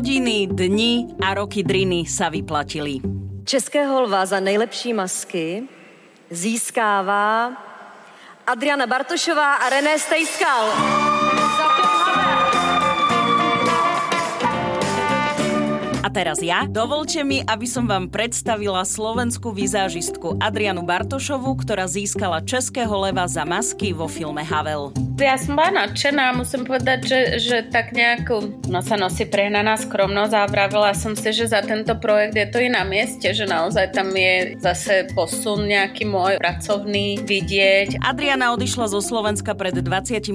Hodiny, dni a roky driny sa vyplatili. Českého lva za nejlepší masky získává Adriana Bartošová a René Stejskal. Teraz ja. Dovolte mi, aby som vám predstavila slovenskú vizážistku Adrianu Bartošovu, ktorá získala Českého leva za masky vo filme Havel. Ja som bola nadšená, musím povedať, že, že tak nejako no sa nosí prehnaná skromnosť a vravila som si, že za tento projekt je to i na mieste, že naozaj tam je zase posun nejaký môj pracovný vidieť. Adriana odišla zo Slovenska pred 27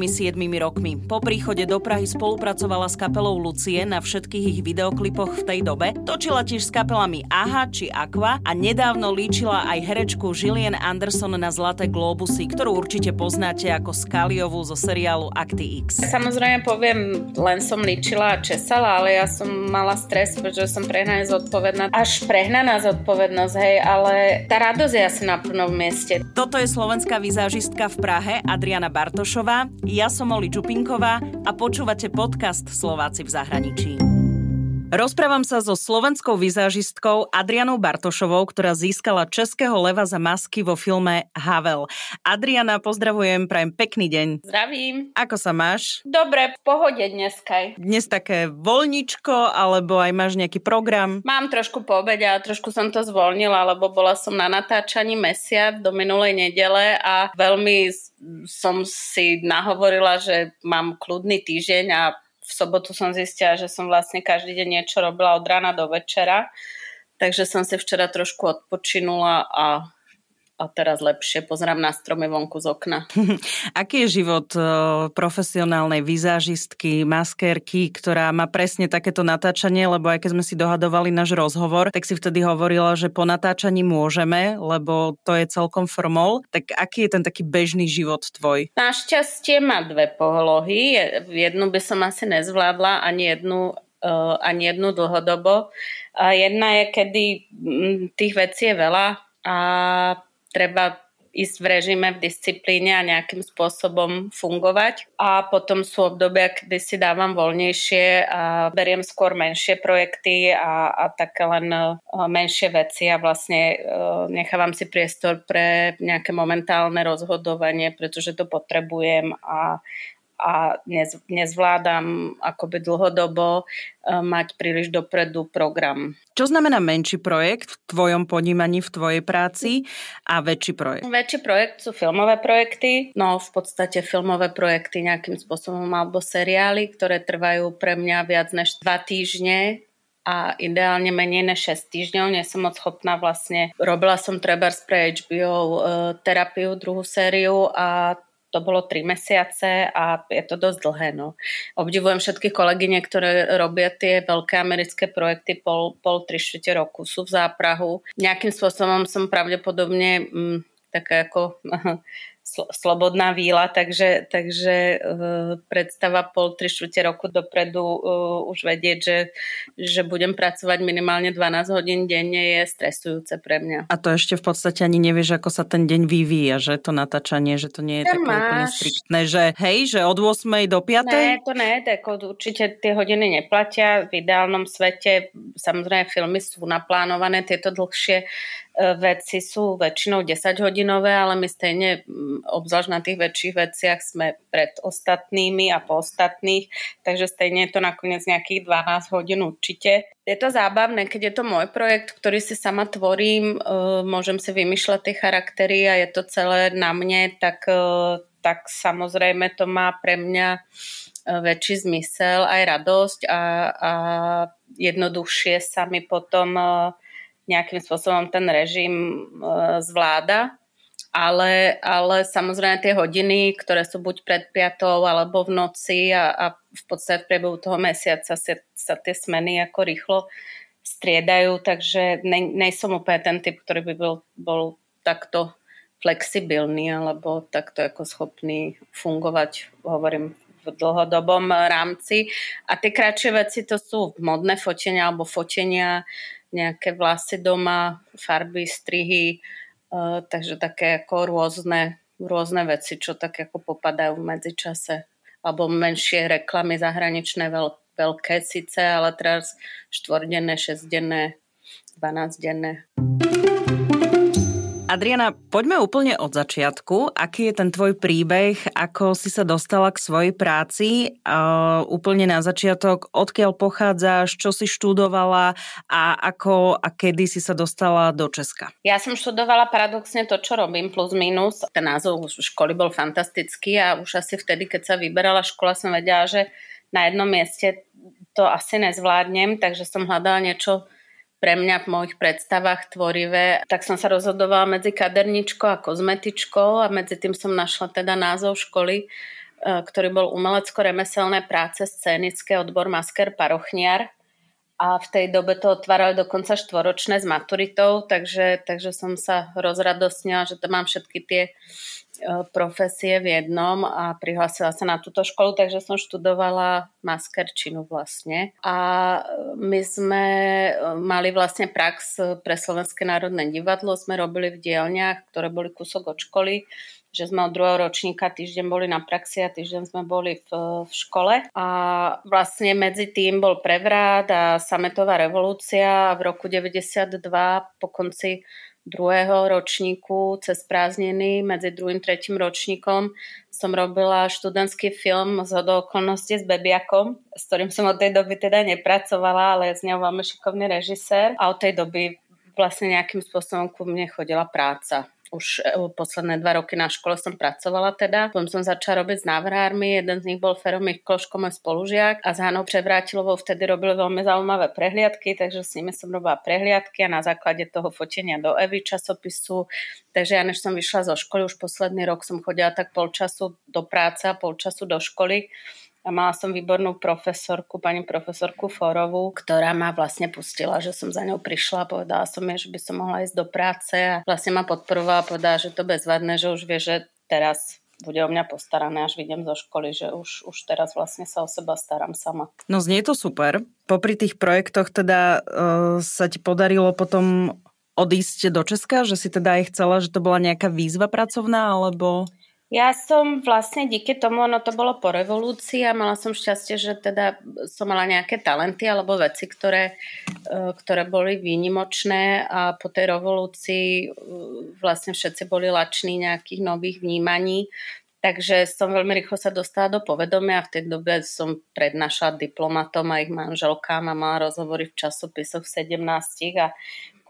rokmi. Po príchode do Prahy spolupracovala s kapelou Lucie na všetkých ich videoklipoch v tej dobe. Točila tiež s kapelami Aha či Aqua a nedávno líčila aj herečku Gillian Anderson na Zlaté globusy, ktorú určite poznáte ako Skaliovú zo seriálu Akty X. Samozrejme poviem, len som líčila a česala, ale ja som mala stres, pretože som prehnaná zodpovedná. Až prehnaná zodpovednosť, hej, ale tá radosť je asi na plnom mieste. Toto je slovenská vizážistka v Prahe Adriana Bartošová, ja som Oli Čupinková a počúvate podcast Slováci v zahraničí. Rozprávam sa so slovenskou vizážistkou Adrianou Bartošovou, ktorá získala Českého leva za masky vo filme Havel. Adriana, pozdravujem, prajem pekný deň. Zdravím. Ako sa máš? Dobre, v pohode dneska. Dnes také voľničko, alebo aj máš nejaký program? Mám trošku po obede a trošku som to zvolnila, lebo bola som na natáčaní mesiac do minulej nedele a veľmi som si nahovorila, že mám kľudný týždeň a sobotu som zistila, že som vlastne každý deň niečo robila od rána do večera. Takže som si včera trošku odpočinula a a teraz lepšie pozerám na stromy vonku z okna. Aký je život e, profesionálnej vizážistky, maskérky, ktorá má presne takéto natáčanie, lebo aj keď sme si dohadovali náš rozhovor, tak si vtedy hovorila, že po natáčaní môžeme, lebo to je celkom formou. Tak aký je ten taký bežný život tvoj? Našťastie má dve pohlohy. Jednu by som asi nezvládla, ani jednu e, ani jednu dlhodobo. Jedna je, kedy tých vecí je veľa a treba ísť v režime, v disciplíne a nejakým spôsobom fungovať. A potom sú obdobia, kedy si dávam voľnejšie a beriem skôr menšie projekty a, a také len e, menšie veci a vlastne uh, nechávam si priestor pre nejaké momentálne rozhodovanie, pretože to potrebujem a a nez, nezvládam akoby dlhodobo uh, mať príliš dopredu program. Čo znamená menší projekt v tvojom ponímaní, v tvojej práci a väčší projekt? Väčší projekt sú filmové projekty, no v podstate filmové projekty nejakým spôsobom alebo seriály, ktoré trvajú pre mňa viac než dva týždne a ideálne menej než 6 týždňov. Nie som moc schopná vlastne. Robila som trebárs pre HBO e, terapiu, druhú sériu a to bolo 3 mesiace a je to dosť dlhé. No. Obdivujem všetky kolegyne, ktoré robia tie veľké americké projekty pol, pol 3 roku, sú v záprahu. Nejakým spôsobom som pravdepodobne mm, taká ako slobodná víla, takže, takže uh, predstava pol, tri štvrte roku dopredu uh, už vedieť, že, že budem pracovať minimálne 12 hodín denne je stresujúce pre mňa. A to ešte v podstate ani nevieš, ako sa ten deň vyvíja, že to natáčanie, že to nie je také máš. úplne striktné, že hej, že od 8 do 5? Ne, to ne, tak určite tie hodiny neplatia. V ideálnom svete samozrejme filmy sú naplánované, tieto dlhšie veci sú väčšinou 10 hodinové, ale my stejne, obzvlášť na tých väčších veciach, sme pred ostatnými a po ostatných, takže stejne je to nakoniec nejakých 12 hodín určite. Je to zábavné, keď je to môj projekt, ktorý si sama tvorím, e, môžem si vymýšľať tie charaktery a je to celé na mne, tak, e, tak samozrejme to má pre mňa e, väčší zmysel, aj radosť a, a jednoduchšie sa mi potom nejakým spôsobom ten režim e, zvláda. Ale, ale samozrejme tie hodiny, ktoré sú buď pred piatou alebo v noci a, a v podstate v priebehu toho mesiaca sa, sa tie smeny ako rýchlo striedajú, takže ne, nejsom úplne ten typ, ktorý by bol, bol takto flexibilný alebo takto ako schopný fungovať, hovorím, v dlhodobom rámci. A tie kratšie veci to sú modné fotenia alebo fotenia nejaké vlasy doma, farby, strihy, uh, takže také ako rôzne, rôzne veci, čo tak ako popadajú v medzičase alebo menšie reklamy zahraničné, veľ, veľké síce, ale teraz štvordenné, šestdenné, 12-denné. Adriana, poďme úplne od začiatku. Aký je ten tvoj príbeh? Ako si sa dostala k svojej práci? Uh, úplne na začiatok, odkiaľ pochádzaš, čo si študovala a ako a kedy si sa dostala do Česka? Ja som študovala paradoxne to, čo robím, plus minus. Ten názov školy bol fantastický a už asi vtedy, keď sa vyberala škola, som vedela, že na jednom mieste to asi nezvládnem, takže som hľadala niečo pre mňa v mojich predstavách tvorivé, tak som sa rozhodovala medzi kaderničkou a kozmetičkou a medzi tým som našla teda názov školy, e, ktorý bol umelecko-remeselné práce scénické odbor masker parochniar a v tej dobe to otvárali dokonca štvoročné s maturitou, takže, takže som sa rozradosnila, že to mám všetky tie E, profesie v jednom a prihlásila sa na túto školu, takže som študovala maskerčinu vlastne. A my sme e, mali vlastne prax pre Slovenské národné divadlo, sme robili v dielniach, ktoré boli kúsok od školy, že sme od druhého ročníka týždeň boli na praxi a týždeň sme boli v, v škole. A vlastne medzi tým bol prevrat a sametová revolúcia a v roku 92 po konci druhého ročníku cez prázdniny medzi druhým tretím ročníkom som robila študentský film z okolností s Bebiakom, s ktorým som od tej doby teda nepracovala, ale z neho veľmi šikovný režisér a od tej doby vlastne nejakým spôsobom ku mne chodila práca už e, posledné dva roky na škole som pracovala teda. Potom som začala robiť s návrhármi, jeden z nich bol Fero Mikloško, môj spolužiak a s Hanou Převrátilovou vtedy robili veľmi zaujímavé prehliadky, takže s nimi som robila prehliadky a na základe toho fotenia do Evy časopisu. Takže ja než som vyšla zo školy, už posledný rok som chodila tak pol času do práce a pol času do školy a mala som výbornú profesorku, pani profesorku Forovú, ktorá ma vlastne pustila, že som za ňou prišla a povedala som jej, že by som mohla ísť do práce a vlastne ma podporovala a povedala, že to bezvadné, že už vie, že teraz bude o mňa postarané, až vidím zo školy, že už, už teraz vlastne sa o seba starám sama. No znie to super. Popri tých projektoch teda uh, sa ti podarilo potom odísť do Česka, že si teda aj chcela, že to bola nejaká výzva pracovná, alebo... Ja som vlastne díky tomu, ono to bolo po revolúcii a mala som šťastie, že teda som mala nejaké talenty alebo veci, ktoré, e, ktoré boli výnimočné a po tej revolúcii e, vlastne všetci boli lační nejakých nových vnímaní. Takže som veľmi rýchlo sa dostala do povedomia a v tej dobe som prednášala diplomatom a ich manželkám a mala rozhovory v časopisoch v 17 a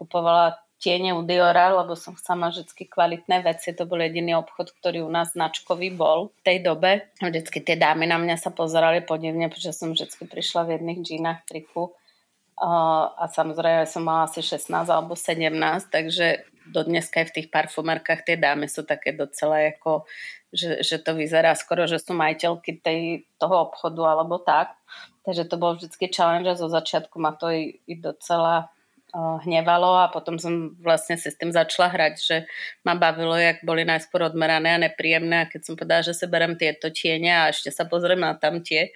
kupovala tiene u Diora, lebo som chcela vždy kvalitné veci. To bol jediný obchod, ktorý u nás značkový bol v tej dobe. Vždycky tie dámy na mňa sa pozerali podivne, pretože som vždy prišla v jedných džínach, triku. a samozrejme som mala asi 16 alebo 17, takže do dneska aj v tých parfumerkách tie dámy sú také docela ako, že, že to vyzerá skoro, že sú majiteľky tej, toho obchodu alebo tak. Takže to bol vždycky challenge a zo začiatku ma to i, i docela hnevalo a potom som vlastne si s tým začala hrať, že ma bavilo, jak boli najskôr odmerané a nepríjemné a keď som povedala, že si berem tieto tiene a ešte sa pozriem na tam tie,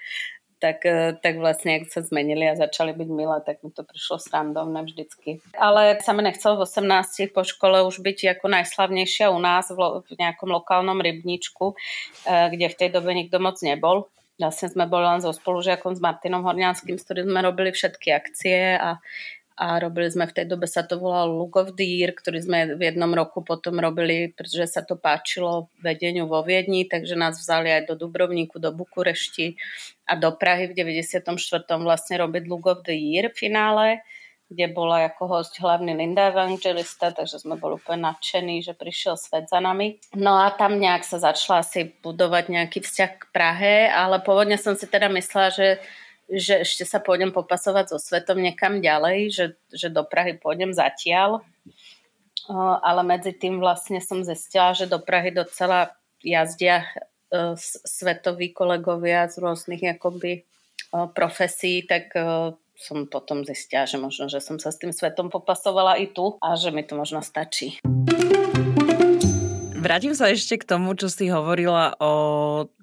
tak, e, tak vlastne, ak sa zmenili a začali byť milé, tak mi to prišlo srandovné vždycky. Ale sa mi nechcelo v 18 po škole už byť ako najslavnejšia u nás v, lo, v nejakom lokálnom rybníčku, e, kde v tej dobe nikto moc nebol. Vlastne sme boli len so spolužiakom s Martinom Horňanským, s ktorým sme robili všetky akcie a a robili sme v tej dobe, sa to volalo Look of the Year, ktorý sme v jednom roku potom robili, pretože sa to páčilo vedeniu vo Viedni, takže nás vzali aj do Dubrovníku, do Bukurešti a do Prahy v 94. vlastne robiť Look of the Year v finále, kde bola ako host hlavný Linda Evangelista, takže sme boli úplne nadšení, že prišiel svet za nami. No a tam nejak sa začala asi budovať nejaký vzťah k Prahe, ale pôvodne som si teda myslela, že že ešte sa pôjdem popasovať so svetom niekam ďalej, že, že do Prahy pôjdem zatiaľ. Ale medzi tým vlastne som zistila, že do Prahy docela jazdia e, svetoví kolegovia z rôznych akoby profesí, tak e, som potom zistila, že možno, že som sa s tým svetom popasovala i tu a že mi to možno stačí. V Vrátim sa ešte k tomu, čo si hovorila o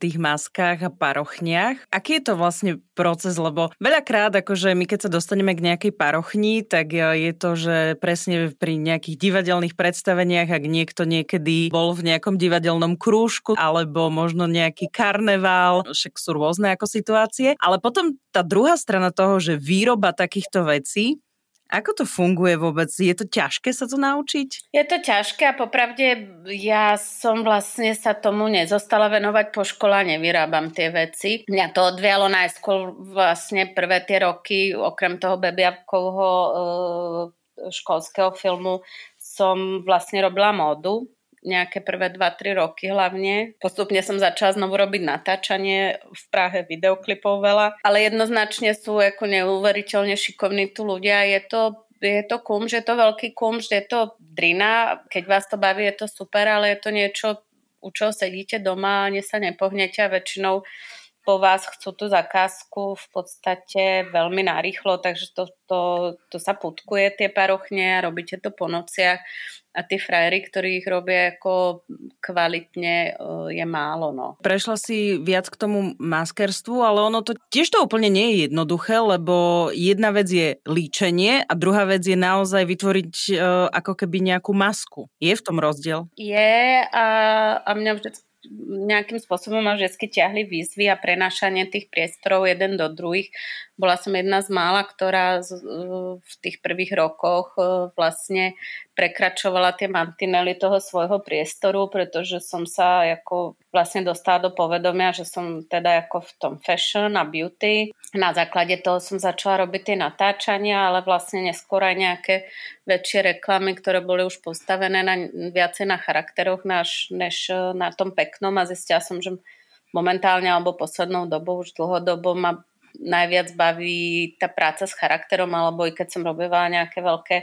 tých maskách a parochniach. Aký je to vlastne proces, lebo veľakrát, akože my keď sa dostaneme k nejakej parochni, tak je to, že presne pri nejakých divadelných predstaveniach, ak niekto niekedy bol v nejakom divadelnom krúžku, alebo možno nejaký karneval, však sú rôzne ako situácie, ale potom tá druhá strana toho, že výroba takýchto vecí ako to funguje vôbec? Je to ťažké sa to naučiť? Je to ťažké a popravde ja som vlastne sa tomu nezostala venovať po škole a nevyrábam tie veci. Mňa to odvialo najskôr vlastne prvé tie roky, okrem toho bebiavkovho e, školského filmu som vlastne robila módu nejaké prvé 2-3 roky hlavne. Postupne som začala znovu robiť natáčanie v Prahe videoklipov veľa, ale jednoznačne sú ako neuveriteľne šikovní tu ľudia. Je to je to kumš, je to veľký kumš, je to drina, keď vás to baví, je to super, ale je to niečo, u čoho sedíte doma a ani sa nepohnete a väčšinou po vás chcú tú zakázku v podstate veľmi narýchlo, takže to, to, to sa putkuje tie parochne a robíte to po nociach a tí frajery, ktorí ich robia ako kvalitne, je málo. No. Prešla si viac k tomu maskerstvu, ale ono to tiež to úplne nie je jednoduché, lebo jedna vec je líčenie a druhá vec je naozaj vytvoriť uh, ako keby nejakú masku. Je v tom rozdiel? Je a, a mňa vždy nejakým spôsobom ma vždy ťahli výzvy a prenášanie tých priestorov jeden do druhých. Bola som jedna z mála, ktorá v tých prvých rokoch e, vlastne prekračovala tie mantinely toho svojho priestoru, pretože som sa ako vlastne dostala do povedomia, že som teda ako v tom fashion a beauty. Na základe toho som začala robiť tie natáčania, ale vlastne neskôr aj nejaké väčšie reklamy, ktoré boli už postavené na, viacej na charakteroch než, než na tom peknom a zistila som, že momentálne alebo poslednou dobou, už dlhodobo ma najviac baví tá práca s charakterom, alebo i keď som robila nejaké veľké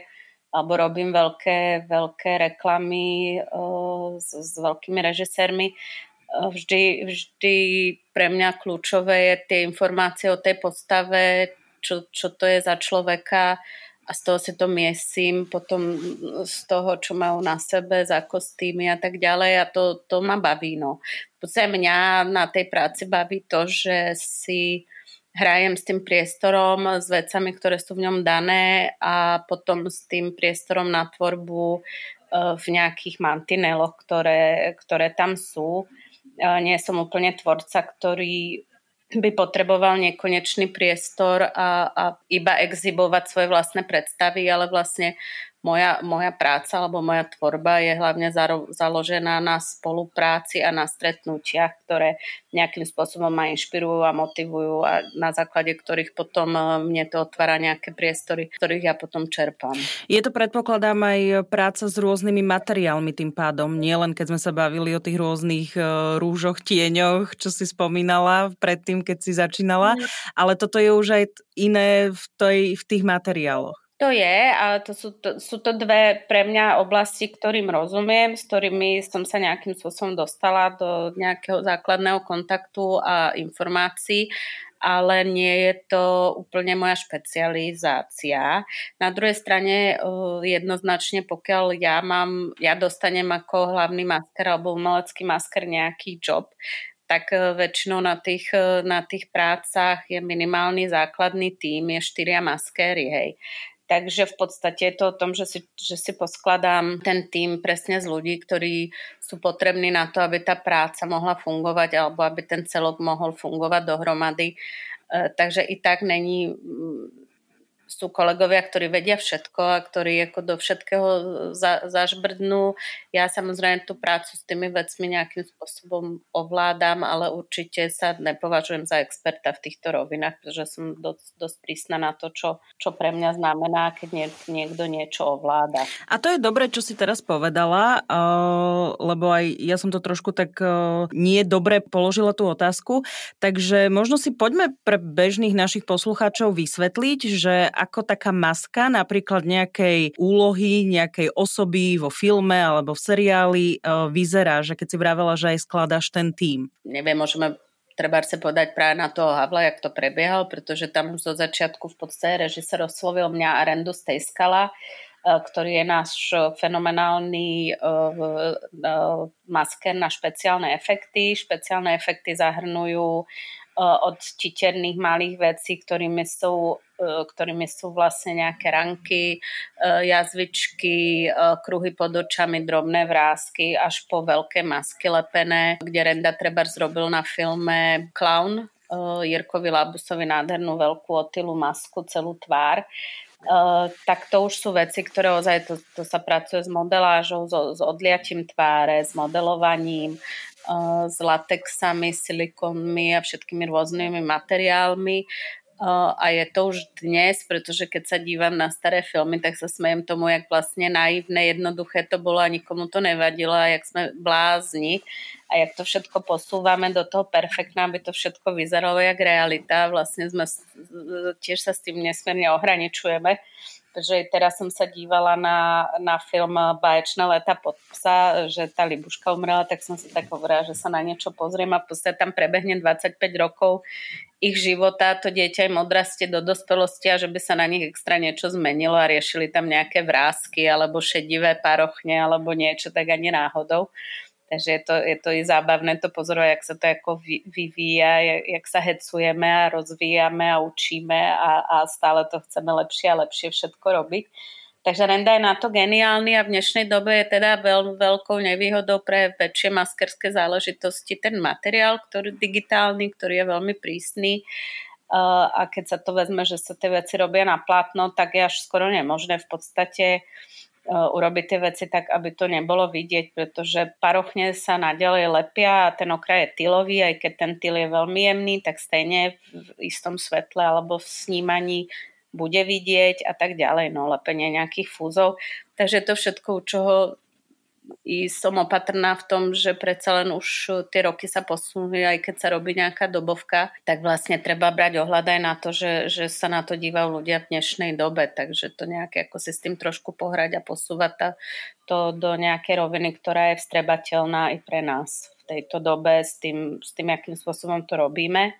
alebo robím veľké, veľké reklamy uh, s, s veľkými režisérmi. Uh, vždy, vždy pre mňa kľúčové je tie informácie o tej postave, čo, čo to je za človeka a z toho si to miesím potom z toho, čo majú na sebe, za kostýmy a tak ďalej a to, to ma baví. No. Podstate mňa na tej práci baví to, že si hrajem s tým priestorom, s vecami, ktoré sú v ňom dané a potom s tým priestorom na tvorbu e, v nejakých mantineloch, ktoré, ktoré tam sú. E, nie som úplne tvorca, ktorý by potreboval nekonečný priestor a, a iba exhibovať svoje vlastné predstavy, ale vlastne moja, moja práca alebo moja tvorba je hlavne založená na spolupráci a na stretnutiach, ktoré nejakým spôsobom ma inšpirujú a motivujú a na základe ktorých potom e, mne to otvára nejaké priestory, ktorých ja potom čerpám. Je to predpokladám aj práca s rôznymi materiálmi tým pádom, nielen keď sme sa bavili o tých rôznych e, rúžoch, tieňoch, čo si spomínala predtým, keď si začínala, mm. ale toto je už aj iné v, tej, v tých materiáloch. To je, ale to sú, to sú to dve pre mňa oblasti, ktorým rozumiem, s ktorými som sa nejakým spôsobom dostala do nejakého základného kontaktu a informácií, ale nie je to úplne moja špecializácia. Na druhej strane jednoznačne, pokiaľ ja mám, ja dostanem ako hlavný masker alebo umelecký masker nejaký job, tak väčšinou na tých, na tých prácach je minimálny základný tým, je štyria maskéry, hej. Takže v podstate je to o tom, že si, že si poskladám ten tým presne z ľudí, ktorí sú potrební na to, aby tá práca mohla fungovať alebo aby ten celok mohol fungovať dohromady. E, takže i tak není sú kolegovia, ktorí vedia všetko a ktorí ako do všetkého za, zažbrdnú. Ja samozrejme tú prácu s tými vecmi nejakým spôsobom ovládam, ale určite sa nepovažujem za experta v týchto rovinách, pretože som dosť, dosť prísna na to, čo, čo pre mňa znamená, keď nie, niekto niečo ovláda. A to je dobre, čo si teraz povedala, uh, lebo aj ja som to trošku tak uh, nie dobre položila tú otázku, takže možno si poďme pre bežných našich poslucháčov vysvetliť, že ako taká maska napríklad nejakej úlohy, nejakej osoby vo filme alebo v seriáli e, vyzerá, že keď si vravela, že aj skladáš ten tým? Neviem, môžeme treba sa podať práve na toho Havla, jak to prebiehal, pretože tam zo začiatku v podstate režisér oslovil mňa a Rendu Stejskala ktorý je náš fenomenálny masker na špeciálne efekty. Špeciálne efekty zahrnujú od titerných malých vecí, ktorými sú, ktorými sú vlastne nejaké ranky, jazvičky, kruhy pod očami, drobné vrázky, až po veľké masky lepené, kde Renda treba zrobil na filme Clown, Jirkovi Labusovi nádhernú veľkú otilu masku, celú tvár. Uh, tak to už sú veci, ktoré ozaj to, to sa pracuje s modelážou, so, s odliatím tváre, s modelovaním, s latexami, silikónmi a všetkými rôznymi materiálmi. A je to už dnes, pretože keď sa dívam na staré filmy, tak sa smejem tomu, jak vlastne naivné, jednoduché to bolo a nikomu to nevadilo a jak sme blázni a jak to všetko posúvame do toho perfektná, aby to všetko vyzeralo jak realita. Vlastne sme, tiež sa s tým nesmierne ohraničujeme že teraz som sa dívala na, na film Baječné leta pod psa, že tá Libuška umrela, tak som si tak hovorila, že sa na niečo pozriem a v podstate tam prebehne 25 rokov ich života, to dieťa im odrastie do dospelosti a že by sa na nich extra niečo zmenilo a riešili tam nejaké vrázky alebo šedivé parochne alebo niečo, tak ani náhodou. Takže je to, je to i zábavné to pozorovať, jak sa to ako vyvíja, jak, jak sa hecujeme a rozvíjame a učíme a, a stále to chceme lepšie a lepšie všetko robiť. Takže Renda je na to geniálny a v dnešnej dobe je teda veľ, veľkou nevýhodou pre väčšie maskerské záležitosti ten materiál, ktorý digitálny, ktorý je veľmi prísny uh, a keď sa to vezme, že sa tie veci robia na plátno, tak je až skoro nemožné v podstate uh, urobiť tie veci tak, aby to nebolo vidieť, pretože parochne sa naďalej lepia a ten okraj je tylový, aj keď ten tyl je veľmi jemný, tak stejne v istom svetle alebo v snímaní bude vidieť a tak ďalej, no lepenie nejakých fúzov. Takže to všetko, u čoho i som opatrná v tom, že predsa len už tie roky sa posunuli, aj keď sa robí nejaká dobovka, tak vlastne treba brať ohľad aj na to, že, že sa na to dívajú ľudia v dnešnej dobe, takže to nejaké ako si s tým trošku pohrať a posúvať ta, to do nejakej roviny, ktorá je vstrebateľná i pre nás v tejto dobe s tým, s tým akým spôsobom to robíme.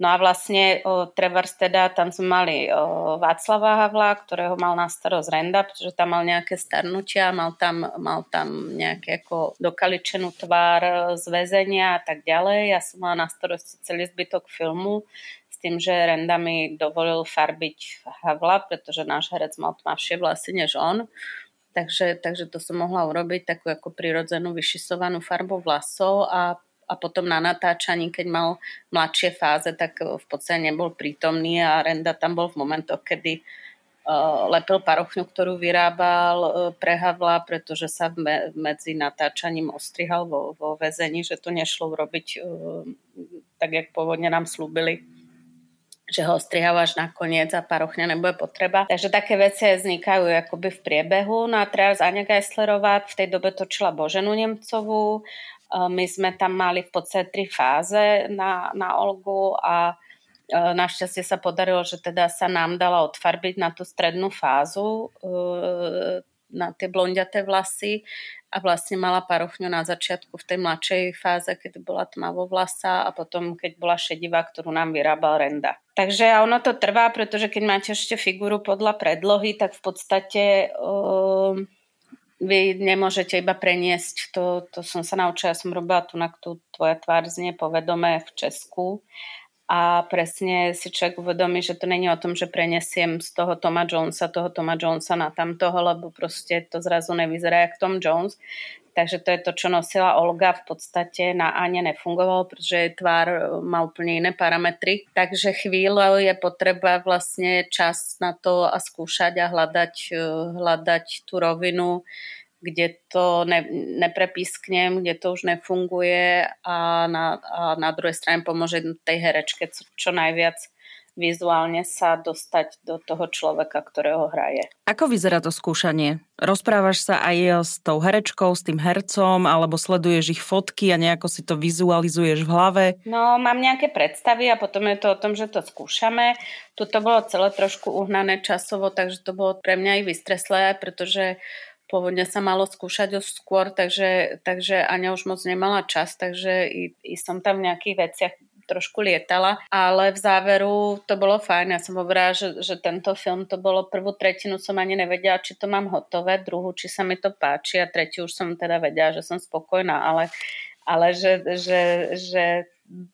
No a vlastne o, Trevors teda, tam sme mali o, Václava Havla, ktorého mal na starosť Renda, pretože tam mal nejaké starnutia, mal tam, mal tam nejaké ako dokaličenú tvár z väzenia a tak ďalej. Ja som mala na starosti celý zbytok filmu s tým, že Renda mi dovolil farbiť Havla, pretože náš herec mal tmavšie vlasy než on. Takže, takže to som mohla urobiť takú ako prirodzenú vyšisovanú farbu vlasov a a potom na natáčaní, keď mal mladšie fáze, tak eh, v podstate nebol prítomný a Renda tam bol v momentoch, kedy uh, lepil parochňu, ktorú vyrábal uh, pre Havla, pretože sa me, medzi natáčaním ostrihal vo, vo väzení, že to nešlo urobiť tak, jak pôvodne nám slúbili že ho ostrihajú až nakoniec a parochňa nebude potreba. Takže také veci vznikajú akoby v priebehu. No a teraz Ania Geislerová v tej dobe točila Boženu Nemcovú, my sme tam mali v podstate tri fáze na, na Olgu a našťastie sa podarilo, že teda sa nám dala odfarbiť na tú strednú fázu, na tie blondiaté vlasy a vlastne mala parochňu na začiatku v tej mladšej fáze, keď bola tmavovlasa a potom, keď bola šedivá, ktorú nám vyrábal Renda. Takže ono to trvá, pretože keď máte ešte figuru podľa predlohy, tak v podstate uh, vy nemôžete iba preniesť, to, to som sa naučila, ja som robila tu na tú tvoja tvár znie povedomé v Česku a presne si človek uvedomí, že to není o tom, že prenesiem z toho Toma Jonesa, toho Toma Jonesa na tamtoho, lebo proste to zrazu nevyzerá jak Tom Jones. Takže to je to, čo nosila Olga. V podstate na Ane nefungovalo, pretože tvár má úplne iné parametry. Takže chvíľu je potreba vlastne čas na to a skúšať a hľadať, hľadať tú rovinu, kde to ne, neprepísknem, kde to už nefunguje a na, a na druhej strane pomôže tej herečke čo, čo najviac vizuálne sa dostať do toho človeka, ktorého hraje. Ako vyzerá to skúšanie? Rozprávaš sa aj s tou herečkou, s tým hercom, alebo sleduješ ich fotky a nejako si to vizualizuješ v hlave? No, mám nejaké predstavy a potom je to o tom, že to skúšame. Tuto bolo celé trošku uhnané časovo, takže to bolo pre mňa aj vystreslé, pretože pôvodne sa malo skúšať už skôr, takže, takže Aňa už moc nemala čas, takže i, i som tam v nejakých veciach trošku lietala, ale v záveru to bolo fajn. Ja som hovorila, že, že tento film to bolo prvú tretinu som ani nevedela, či to mám hotové, druhú, či sa mi to páči a tretiu už som teda vedela, že som spokojná, ale, ale že, že, že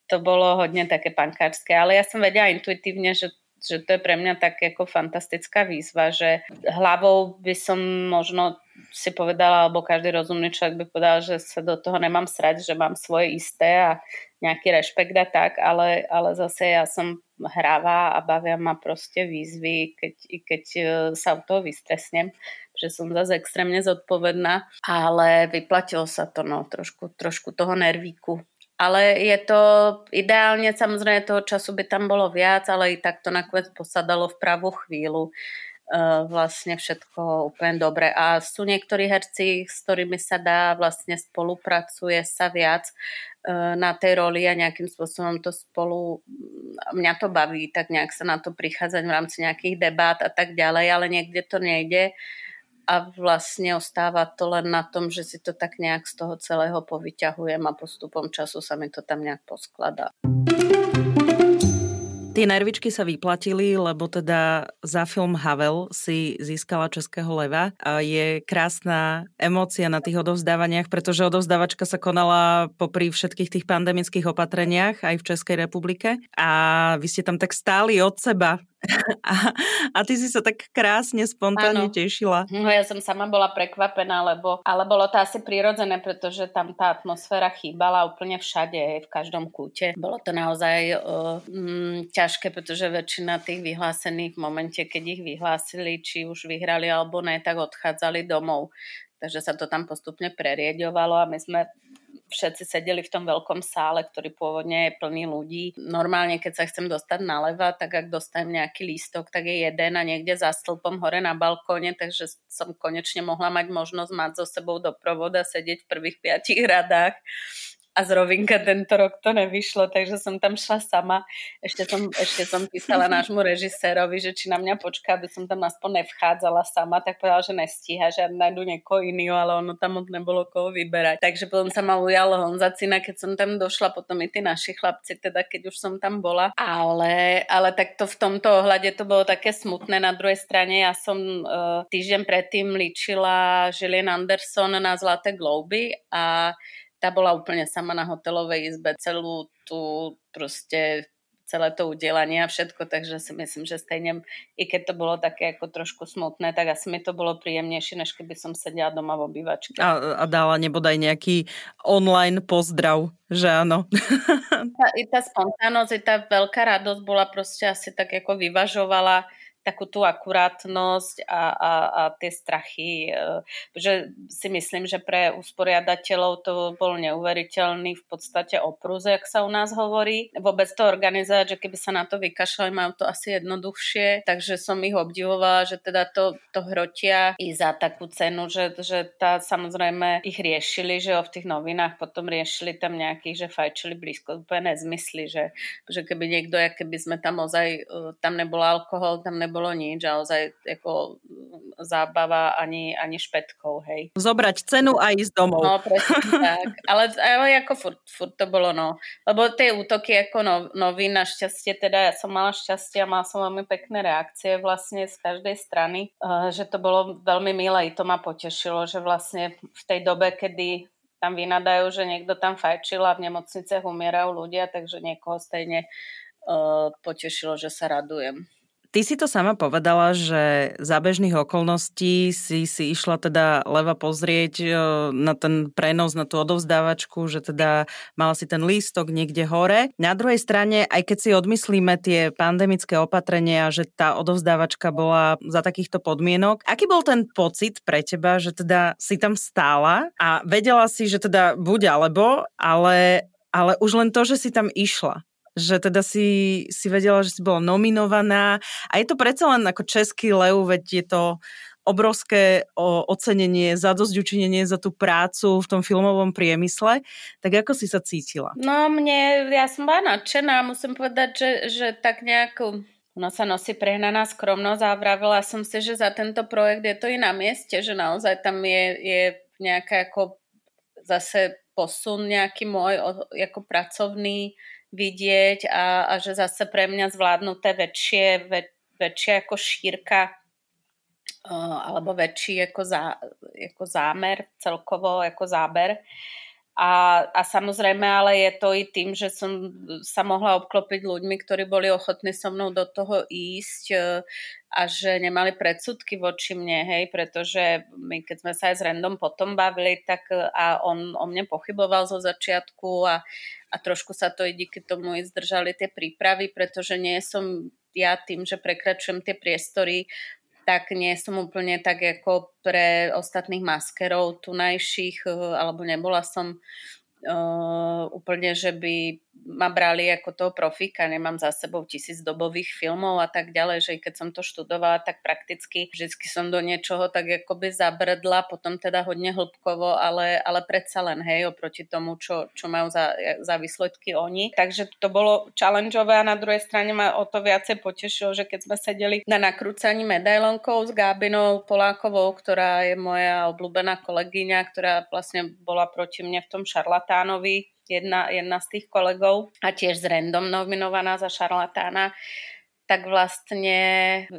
to bolo hodne také pankárske. Ale ja som vedela intuitívne, že že to je pre mňa tak ako fantastická výzva, že hlavou by som možno si povedala, alebo každý rozumný človek by povedal, že sa do toho nemám srať, že mám svoje isté a nejaký rešpekt a tak, ale, ale zase ja som hráva a bavia ma proste výzvy, keď, keď e, sa od toho vystresnem, že som zase extrémne zodpovedná, ale vyplatilo sa to, no, trošku, trošku toho nervíku ale je to ideálne, samozrejme toho času by tam bolo viac, ale i tak to nakoniec posadalo v pravú chvíľu. Vlastne všetko úplne dobre. A sú niektorí herci, s ktorými sa dá, vlastne spolupracuje sa viac uh, na tej roli a nejakým spôsobom to spolu, mňa to baví, tak nejak sa na to prichádzať v rámci nejakých debát a tak ďalej, ale niekde to nejde. A vlastne ostáva to len na tom, že si to tak nejak z toho celého povyťahujem a postupom času sa mi to tam nejak poskladá. Tie nervičky sa vyplatili, lebo teda za film Havel si získala Českého leva. A je krásna emócia na tých odovzdávaniach, pretože odovzdávačka sa konala popri všetkých tých pandemických opatreniach aj v Českej republike. A vy ste tam tak stáli od seba a, a ty si sa tak krásne, spontánne ano. tešila. No ja som sama bola prekvapená, lebo, ale bolo to asi prirodzené, pretože tam tá atmosféra chýbala úplne všade, v každom kúte. Bolo to naozaj uh, mm, ťažké, pretože väčšina tých vyhlásených v momente, keď ich vyhlásili, či už vyhrali alebo ne, tak odchádzali domov. Takže sa to tam postupne prerieďovalo a my sme všetci sedeli v tom veľkom sále, ktorý pôvodne je plný ľudí. Normálne, keď sa chcem dostať leva, tak ak dostanem nejaký lístok, tak je jeden a niekde za stĺpom hore na balkóne, takže som konečne mohla mať možnosť mať so sebou doprovod a sedieť v prvých piatich radách a z Rovinka tento rok to nevyšlo, takže som tam šla sama. Ešte som, ešte som písala nášmu režisérovi, že či na mňa počká, aby som tam aspoň nevchádzala sama, tak povedal, že nestíha, že nájdu niekoho iného, ale ono tam moc nebolo koho vyberať. Takže potom sa ma ujal Honza Cina, keď som tam došla, potom i tí naši chlapci, teda keď už som tam bola. Ale, ale takto v tomto ohľade to bolo také smutné. Na druhej strane ja som uh, týždeň predtým ličila Žilien Anderson na Zlaté globy a tá bola úplne sama na hotelovej izbe, celú tú proste celé to udelanie a všetko, takže si myslím, že stejne, i keď to bolo také ako trošku smutné, tak asi mi to bolo príjemnejšie, než keby som sedela doma v obývačke. A, a dala nebodaj nejaký online pozdrav, že áno. Tá, I tá spontánnosť, i tá veľká radosť bola proste asi tak ako vyvažovala takú tú akurátnosť a, a, a tie strachy, e, že si myslím, že pre usporiadateľov to bol neuveriteľný v podstate oprúz, jak sa u nás hovorí. Vôbec to organizovať, že keby sa na to vykašľali, majú to asi jednoduchšie, takže som ich obdivovala, že teda to, to hrotia i za takú cenu, že, že tá samozrejme ich riešili, že v tých novinách potom riešili tam nejakých, že fajčili blízko, úplne nezmysly, že, že keby niekto, keby sme tam ozaj, e, tam nebol alkohol, tam nebol nebolo nič, ozaj ako zábava ani, ani špetkou, hej. Zobrať cenu a ísť domov. No, presne tak. Ale, ale ako furt, furt to bolo, no. Lebo tie útoky ako no, novín, našťastie, teda ja som mala šťastie a mala som veľmi pekné reakcie vlastne z každej strany, uh, že to bolo veľmi milé, i to ma potešilo, že vlastne v tej dobe, kedy tam vynadajú, že niekto tam fajčil a v nemocniciach umierajú ľudia, takže niekoho stejne uh, potešilo, že sa radujem. Ty si to sama povedala, že za bežných okolností si si išla teda leva pozrieť e, na ten prenos, na tú odovzdávačku, že teda mala si ten lístok niekde hore. Na druhej strane, aj keď si odmyslíme tie pandemické opatrenia, že tá odovzdávačka bola za takýchto podmienok, aký bol ten pocit pre teba, že teda si tam stála a vedela si, že teda buď alebo, ale ale už len to, že si tam išla že teda si, si vedela, že si bola nominovaná a je to predsa len ako český lev, veď je to obrovské ocenenie, za dosť učinenie za tú prácu v tom filmovom priemysle. Tak ako si sa cítila? No mne, ja som bola nadšená, musím povedať, že, že tak nejako ono sa nosí prehnaná skromnosť a vravila som si, že za tento projekt je to i na mieste, že naozaj tam je, je nejaká ako zase posun nejaký môj ako pracovný vidieť a, a že zase pre mňa zvládnuté väčšie, väč, väčšia ako šírka alebo väčší ako, zá, ako zámer celkovo, ako záber. A, a samozrejme, ale je to i tým, že som sa mohla obklopiť ľuďmi, ktorí boli ochotní so mnou do toho ísť e, a že nemali predsudky voči mne, hej, pretože my keď sme sa aj s Random potom bavili, tak e, a on o mne pochyboval zo začiatku a, a trošku sa to i díky tomu i zdržali tie prípravy, pretože nie som ja tým, že prekračujem tie priestory, tak nie som úplne tak ako pre ostatných maskerov tunajších, eh, alebo nebola som uh, úplne, že by ma brali ako toho profíka, nemám za sebou tisíc dobových filmov a tak ďalej, že keď som to študovala, tak prakticky vždy som do niečoho tak akoby zabrdla, potom teda hodne hĺbkovo, ale, ale predsa len, hej, oproti tomu, čo, čo majú za, za výsledky oni. Takže to bolo challengeové a na druhej strane ma o to viacej potešilo, že keď sme sedeli na nakrúcaní medailonkov s Gábinou Polákovou, ktorá je moja obľúbená kolegyňa, ktorá vlastne bola proti mne v tom šarlatánovi, jedna, jedna z tých kolegov a tiež z Random nominovaná za šarlatána, tak vlastne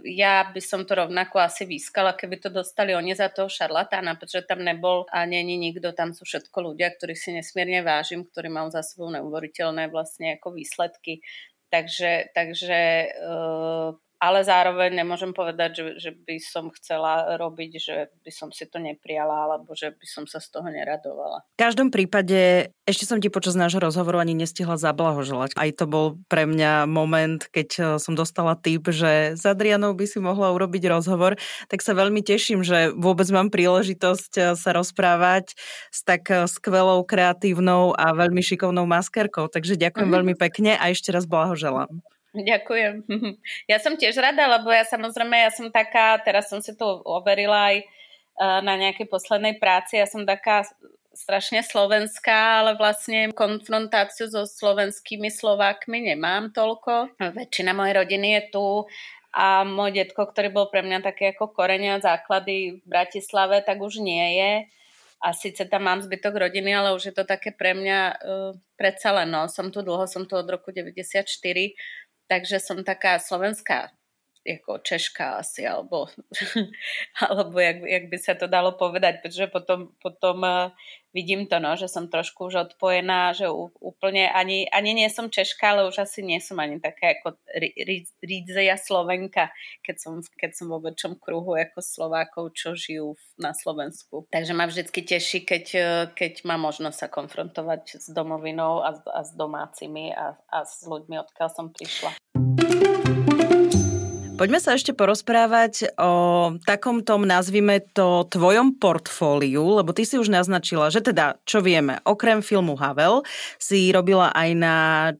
ja by som to rovnako asi vyskala, keby to dostali oni za toho šarlatána, pretože tam nebol a není nikto, tam sú všetko ľudia, ktorých si nesmierne vážim, ktorí majú za sebou neuveriteľné vlastne ako výsledky. Takže, takže uh, ale zároveň nemôžem povedať, že, že by som chcela robiť, že by som si to neprijala alebo že by som sa z toho neradovala. V každom prípade ešte som ti počas nášho rozhovoru ani nestihla zablahoželať. Aj to bol pre mňa moment, keď eh, som dostala tip, že s Adrianou by si mohla urobiť rozhovor, tak sa veľmi teším, že vôbec mám príležitosť eh, sa rozprávať s tak eh, skvelou, kreatívnou a veľmi šikovnou maskerkou. Takže ďakujem mm-hmm. veľmi pekne a ešte raz blahoželám. Ďakujem. Ja som tiež rada, lebo ja samozrejme, ja som taká, teraz som si to overila aj e, na nejakej poslednej práci, ja som taká strašne slovenská, ale vlastne konfrontáciu so slovenskými Slovákmi nemám toľko. Väčšina mojej rodiny je tu a môj detko, ktorý bol pre mňa také ako korenia základy v Bratislave, tak už nie je. A síce tam mám zbytok rodiny, ale už je to také pre mňa uh, predsa len, no. Som tu dlho, som tu od roku 94 takže som taká slovenská ako Češka asi, alebo, alebo jak, jak by sa to dalo povedať, pretože potom, potom uh, vidím to, no, že som trošku už odpojená, že úplne ani, ani nie som Češka, ale už asi nie som ani taká ako rídzeja Slovenka, keď som, keď som vo väčšom kruhu ako Slovákov, čo žijú na Slovensku. Takže ma vždycky teší, keď, e, keď má možnosť sa konfrontovať s domovinou a, a s domácimi a, a s ľuďmi, odkiaľ som prišla. Poďme sa ešte porozprávať o takom tom, nazvime to, tvojom portfóliu, lebo ty si už naznačila, že teda, čo vieme, okrem filmu Havel si robila aj na,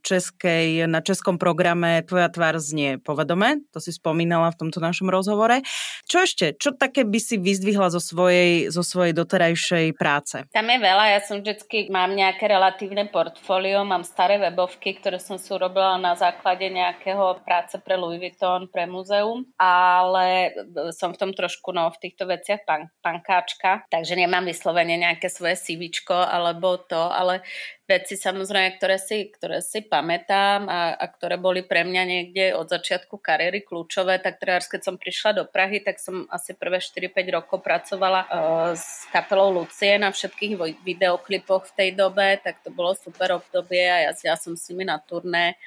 českej, na českom programe Tvoja tvár znie povedome, to si spomínala v tomto našom rozhovore. Čo ešte? Čo také by si vyzdvihla zo svojej, zo svojej doterajšej práce? Tam je veľa, ja som vždycky, mám nejaké relatívne portfólio, mám staré webovky, ktoré som si urobila na základe nejakého práce pre Louis Vuitton, pre múzeum múzeum, ale som v tom trošku no, v týchto veciach pan, pankáčka, takže nemám vyslovene nejaké svoje CV alebo to, ale veci samozrejme, ktoré si, ktoré si pamätám a, a ktoré boli pre mňa niekde od začiatku kariéry kľúčové, tak teraz keď som prišla do Prahy, tak som asi prvé 4-5 rokov pracovala uh, s kapelou Lucie na všetkých videoklipoch v tej dobe, tak to bolo super obdobie a jazdila som s nimi na turné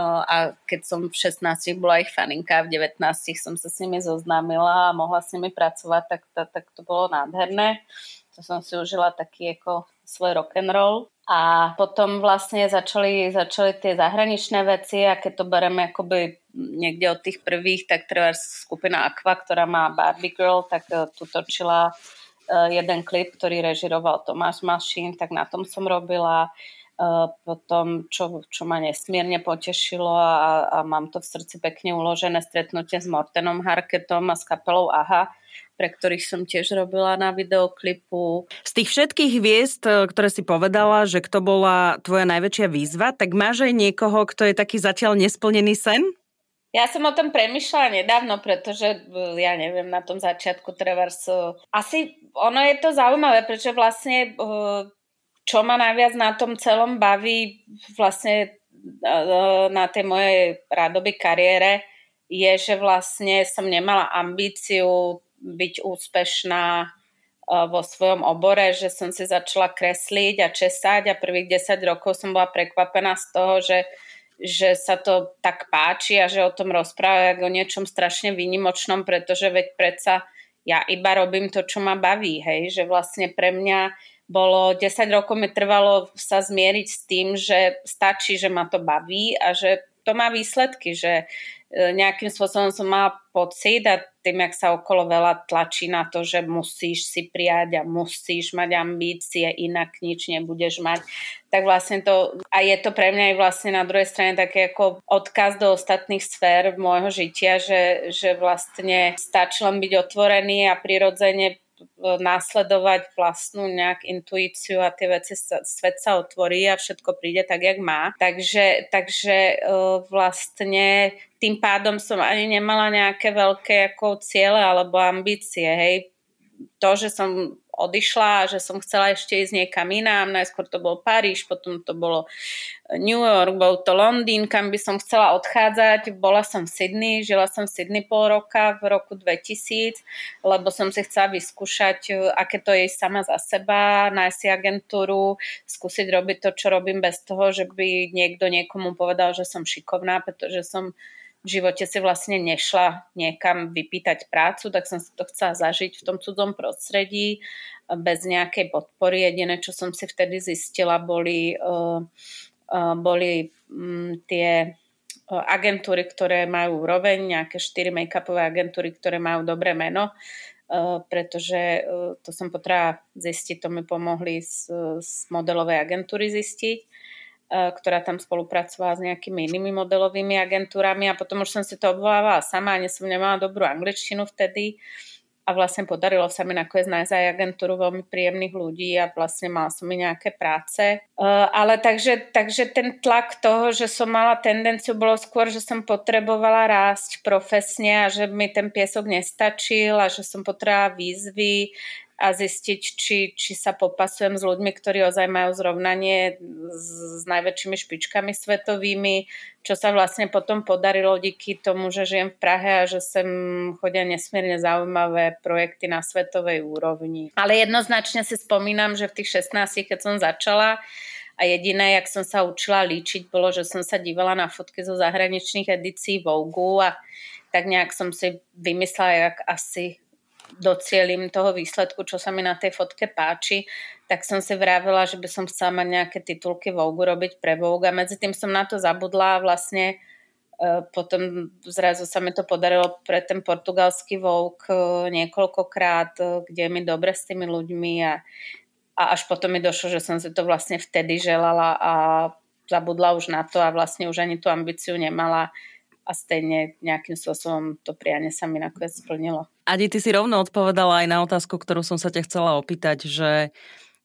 a keď som v 16 bola ich faninka, v 19 som sa s nimi zoznámila a mohla s nimi pracovať, tak, tak, tak to bolo nádherné. To som si užila taký ako svoj rock and roll. A potom vlastne začali, začali tie zahraničné veci a keď to bereme akoby niekde od tých prvých, tak treba skupina Aqua, ktorá má Barbie Girl, tak e, tu točila e, jeden klip, ktorý režiroval Tomáš Mašín, tak na tom som robila. Potom, čo, čo ma nesmierne potešilo a, a mám to v srdci pekne uložené stretnutie s Mortenom Harketom a s kapelou AHA, pre ktorých som tiež robila na videoklipu. Z tých všetkých hviezd, e, ktoré si povedala, že kto bola tvoja najväčšia výzva, tak máš aj niekoho, kto je taký zatiaľ nesplnený sen? Ja som o tom premyšľala nedávno, pretože e, ja neviem, na tom začiatku Trevers... Asi ono je to zaujímavé, pretože vlastne čo ma najviac na tom celom baví, vlastne na tej mojej rádoby kariére je, že vlastne som nemala ambíciu byť úspešná vo svojom obore, že som si začala kresliť a česať a prvých 10 rokov som bola prekvapená z toho, že, že sa to tak páči a že o tom rozprávajú o niečom strašne výnimočnom, pretože veď predsa ja iba robím to, čo ma baví, hej, že vlastne pre mňa bolo 10 rokov mi trvalo sa zmieriť s tým, že stačí, že ma to baví a že to má výsledky, že E, nejakým spôsobom som mala pocit a tým, jak sa okolo veľa tlačí na to, že musíš si prijať a musíš mať ambície, inak nič nebudeš mať, tak vlastne to, a je to pre mňa aj vlastne na druhej strane také ako odkaz do ostatných sfér môjho žitia, že, že vlastne stačí len byť otvorený a prirodzene následovať vlastnú nejak intuíciu a tie veci, svet sa otvorí a všetko príde tak, jak má. Takže, takže e, vlastne tým pádom som ani nemala nejaké veľké ako ciele alebo ambície, hej. To, že som odišla že som chcela ešte ísť niekam inám. Najskôr to bol Paríž, potom to bolo New York, bol to Londýn, kam by som chcela odchádzať. Bola som v Sydney, žila som v Sydney pol roka v roku 2000, lebo som si chcela vyskúšať, aké to je sama za seba, nájsť si agentúru, skúsiť robiť to, čo robím bez toho, že by niekto niekomu povedal, že som šikovná, pretože som v živote si vlastne nešla niekam vypýtať prácu, tak som si to chcela zažiť v tom cudzom prostredí bez nejakej podpory. Jediné, čo som si vtedy zistila, boli, uh, uh, boli um, tie uh, agentúry, ktoré majú úroveň, nejaké štyri make-upové agentúry, ktoré majú dobré meno, pretože to som potrebovala zistiť, to mi pomohli z, z modelovej agentúry zistiť ktorá tam spolupracovala s nejakými inými modelovými agentúrami a potom už som si to obvolávala sama, ani som nemala dobrú angličtinu vtedy a vlastne podarilo sa mi nakoniec nájsť aj agentúru veľmi príjemných ľudí a vlastne mala som mi nejaké práce. Uh, ale takže, takže ten tlak toho, že som mala tendenciu, bolo skôr, že som potrebovala rásť profesne a že mi ten piesok nestačil a že som potrebovala výzvy, a zistiť, či, či sa popasujem s ľuďmi, ktorí ozaj majú zrovnanie s, s najväčšími špičkami svetovými, čo sa vlastne potom podarilo díky tomu, že žijem v Prahe a že sem chodia nesmierne zaujímavé projekty na svetovej úrovni. Ale jednoznačne si spomínam, že v tých 16, keď som začala, a jediné, jak som sa učila líčiť, bolo, že som sa dívala na fotky zo zahraničných edícií Vogue a tak nejak som si vymyslela, jak asi docielim toho výsledku, čo sa mi na tej fotke páči, tak som si vravila, že by som chcela mať nejaké titulky Vogue robiť pre Vogue. A medzi tým som na to zabudla a vlastne e, potom zrazu sa mi to podarilo pre ten portugalský Vogue e, niekoľkokrát, e, kde je mi dobre s tými ľuďmi a, a až potom mi došlo, že som si to vlastne vtedy želala a zabudla už na to a vlastne už ani tú ambíciu nemala a stejne nejakým spôsobom to prianie sa mi nakoniec splnilo. Adi, ty si rovno odpovedala aj na otázku, ktorú som sa ťa chcela opýtať, že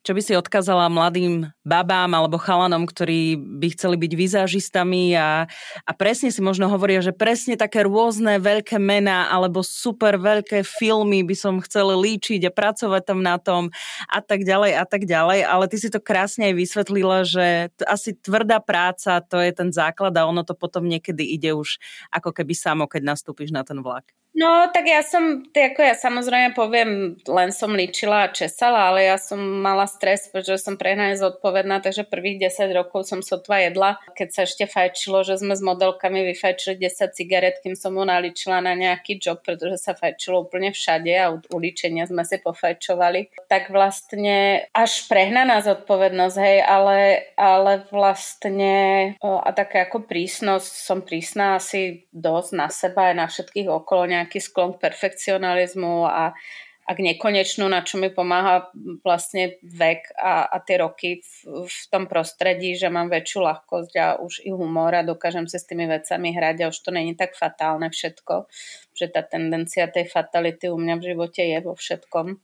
čo by si odkázala mladým babám alebo chalanom, ktorí by chceli byť vizážistami a, a presne si možno hovoria, že presne také rôzne veľké mená alebo super veľké filmy by som chcel líčiť a pracovať tam na tom a tak ďalej a tak ďalej, ale ty si to krásne aj vysvetlila, že t- asi tvrdá práca to je ten základ a ono to potom niekedy ide už ako keby samo, keď nastúpiš na ten vlak. No, tak ja som, ako ja samozrejme poviem, len som ličila a česala, ale ja som mala stres, pretože som prehnane zodpovedná, takže prvých 10 rokov som sotva jedla. Keď sa ešte fajčilo, že sme s modelkami vyfajčili 10 cigaret, kým som mu naličila na nejaký job, pretože sa fajčilo úplne všade a u, u ličenia sme si pofajčovali. Tak vlastne až prehnaná zodpovednosť, hej, ale, ale vlastne a také ako prísnosť, som prísna asi dosť na seba aj na všetkých okolo nejak nejaký sklon k perfekcionalizmu a, a k nekonečnú, na čo mi pomáha vlastne vek a, a tie roky v, v tom prostredí, že mám väčšiu ľahkosť a už i humor a dokážem sa s tými vecami hrať a už to není tak fatálne všetko, že tá tendencia tej fatality u mňa v živote je vo všetkom.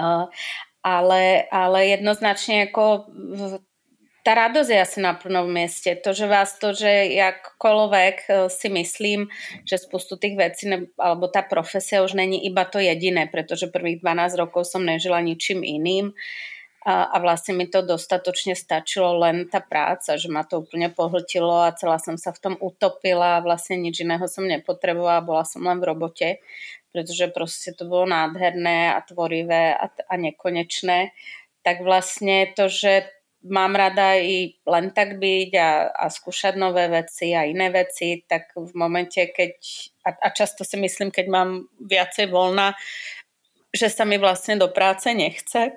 Uh, ale, ale jednoznačne ako tá radosť je asi na prvom mieste. To, že vás to, že jakkoľvek e, si myslím, že spustu tých vecí, alebo tá profesia už není iba to jediné, pretože prvých 12 rokov som nežila ničím iným a, a vlastne mi to dostatočne stačilo len tá práca, že ma to úplne pohltilo a celá som sa v tom utopila a vlastne nič iného som nepotrebovala, bola som len v robote, pretože proste to bolo nádherné a tvorivé a, a nekonečné. Tak vlastne to, že mám rada i len tak byť a, a skúšať nové veci a iné veci, tak v momente, keď, a, a často si myslím, keď mám viacej voľna, že sa mi vlastne do práce nechce,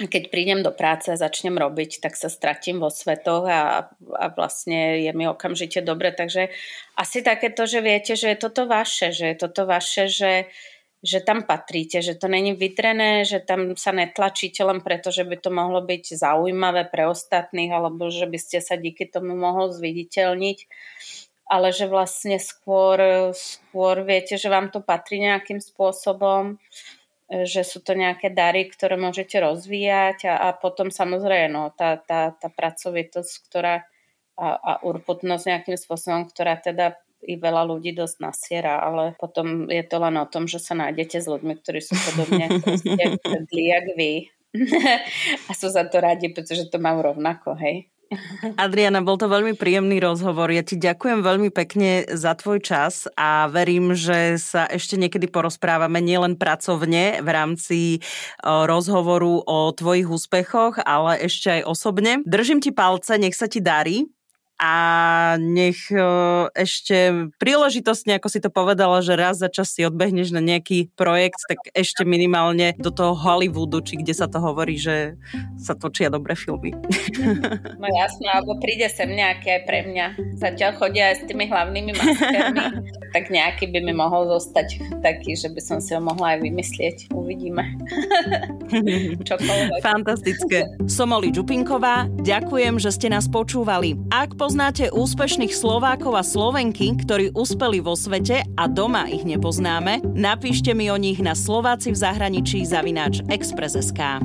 keď prídem do práce a začnem robiť, tak sa stratím vo svetoch a, a vlastne je mi okamžite dobre. Takže asi takéto, že viete, že je toto vaše, že je toto vaše, že, že tam patríte, že to není vytrené, že tam sa netlačíte len preto, že by to mohlo byť zaujímavé pre ostatných alebo že by ste sa díky tomu mohol zviditeľniť ale že vlastne skôr, skôr viete, že vám to patrí nejakým spôsobom že sú to nejaké dary, ktoré môžete rozvíjať a, a potom samozrejme no, tá, tá, tá pracovitosť, ktorá a, a urputnosť nejakým spôsobom, ktorá teda i veľa ľudí dosť nasiera, ale potom je to len o tom, že sa nájdete s ľuďmi, ktorí sú podobne zlí jak vy. a sú za to radi, pretože to mám rovnako, hej. Adriana, bol to veľmi príjemný rozhovor. Ja ti ďakujem veľmi pekne za tvoj čas a verím, že sa ešte niekedy porozprávame nielen pracovne v rámci rozhovoru o tvojich úspechoch, ale ešte aj osobne. Držím ti palce, nech sa ti darí a nech ešte príležitostne, ako si to povedala, že raz za čas si odbehneš na nejaký projekt, tak ešte minimálne do toho Hollywoodu, či kde sa to hovorí, že sa točia dobré filmy. No jasno, alebo príde sem nejaké aj pre mňa. Zatiaľ chodia aj s tými hlavnými maskermi, tak nejaký by mi mohol zostať taký, že by som si ho mohla aj vymyslieť. Uvidíme. Čokoľvek. Fantastické. Som Oli Čupinková, ďakujem, že ste nás počúvali. Ak poznáte úspešných Slovákov a Slovenky, ktorí uspeli vo svete a doma ich nepoznáme, napíšte mi o nich na Slováci v zahraničí zavináč Express.sk.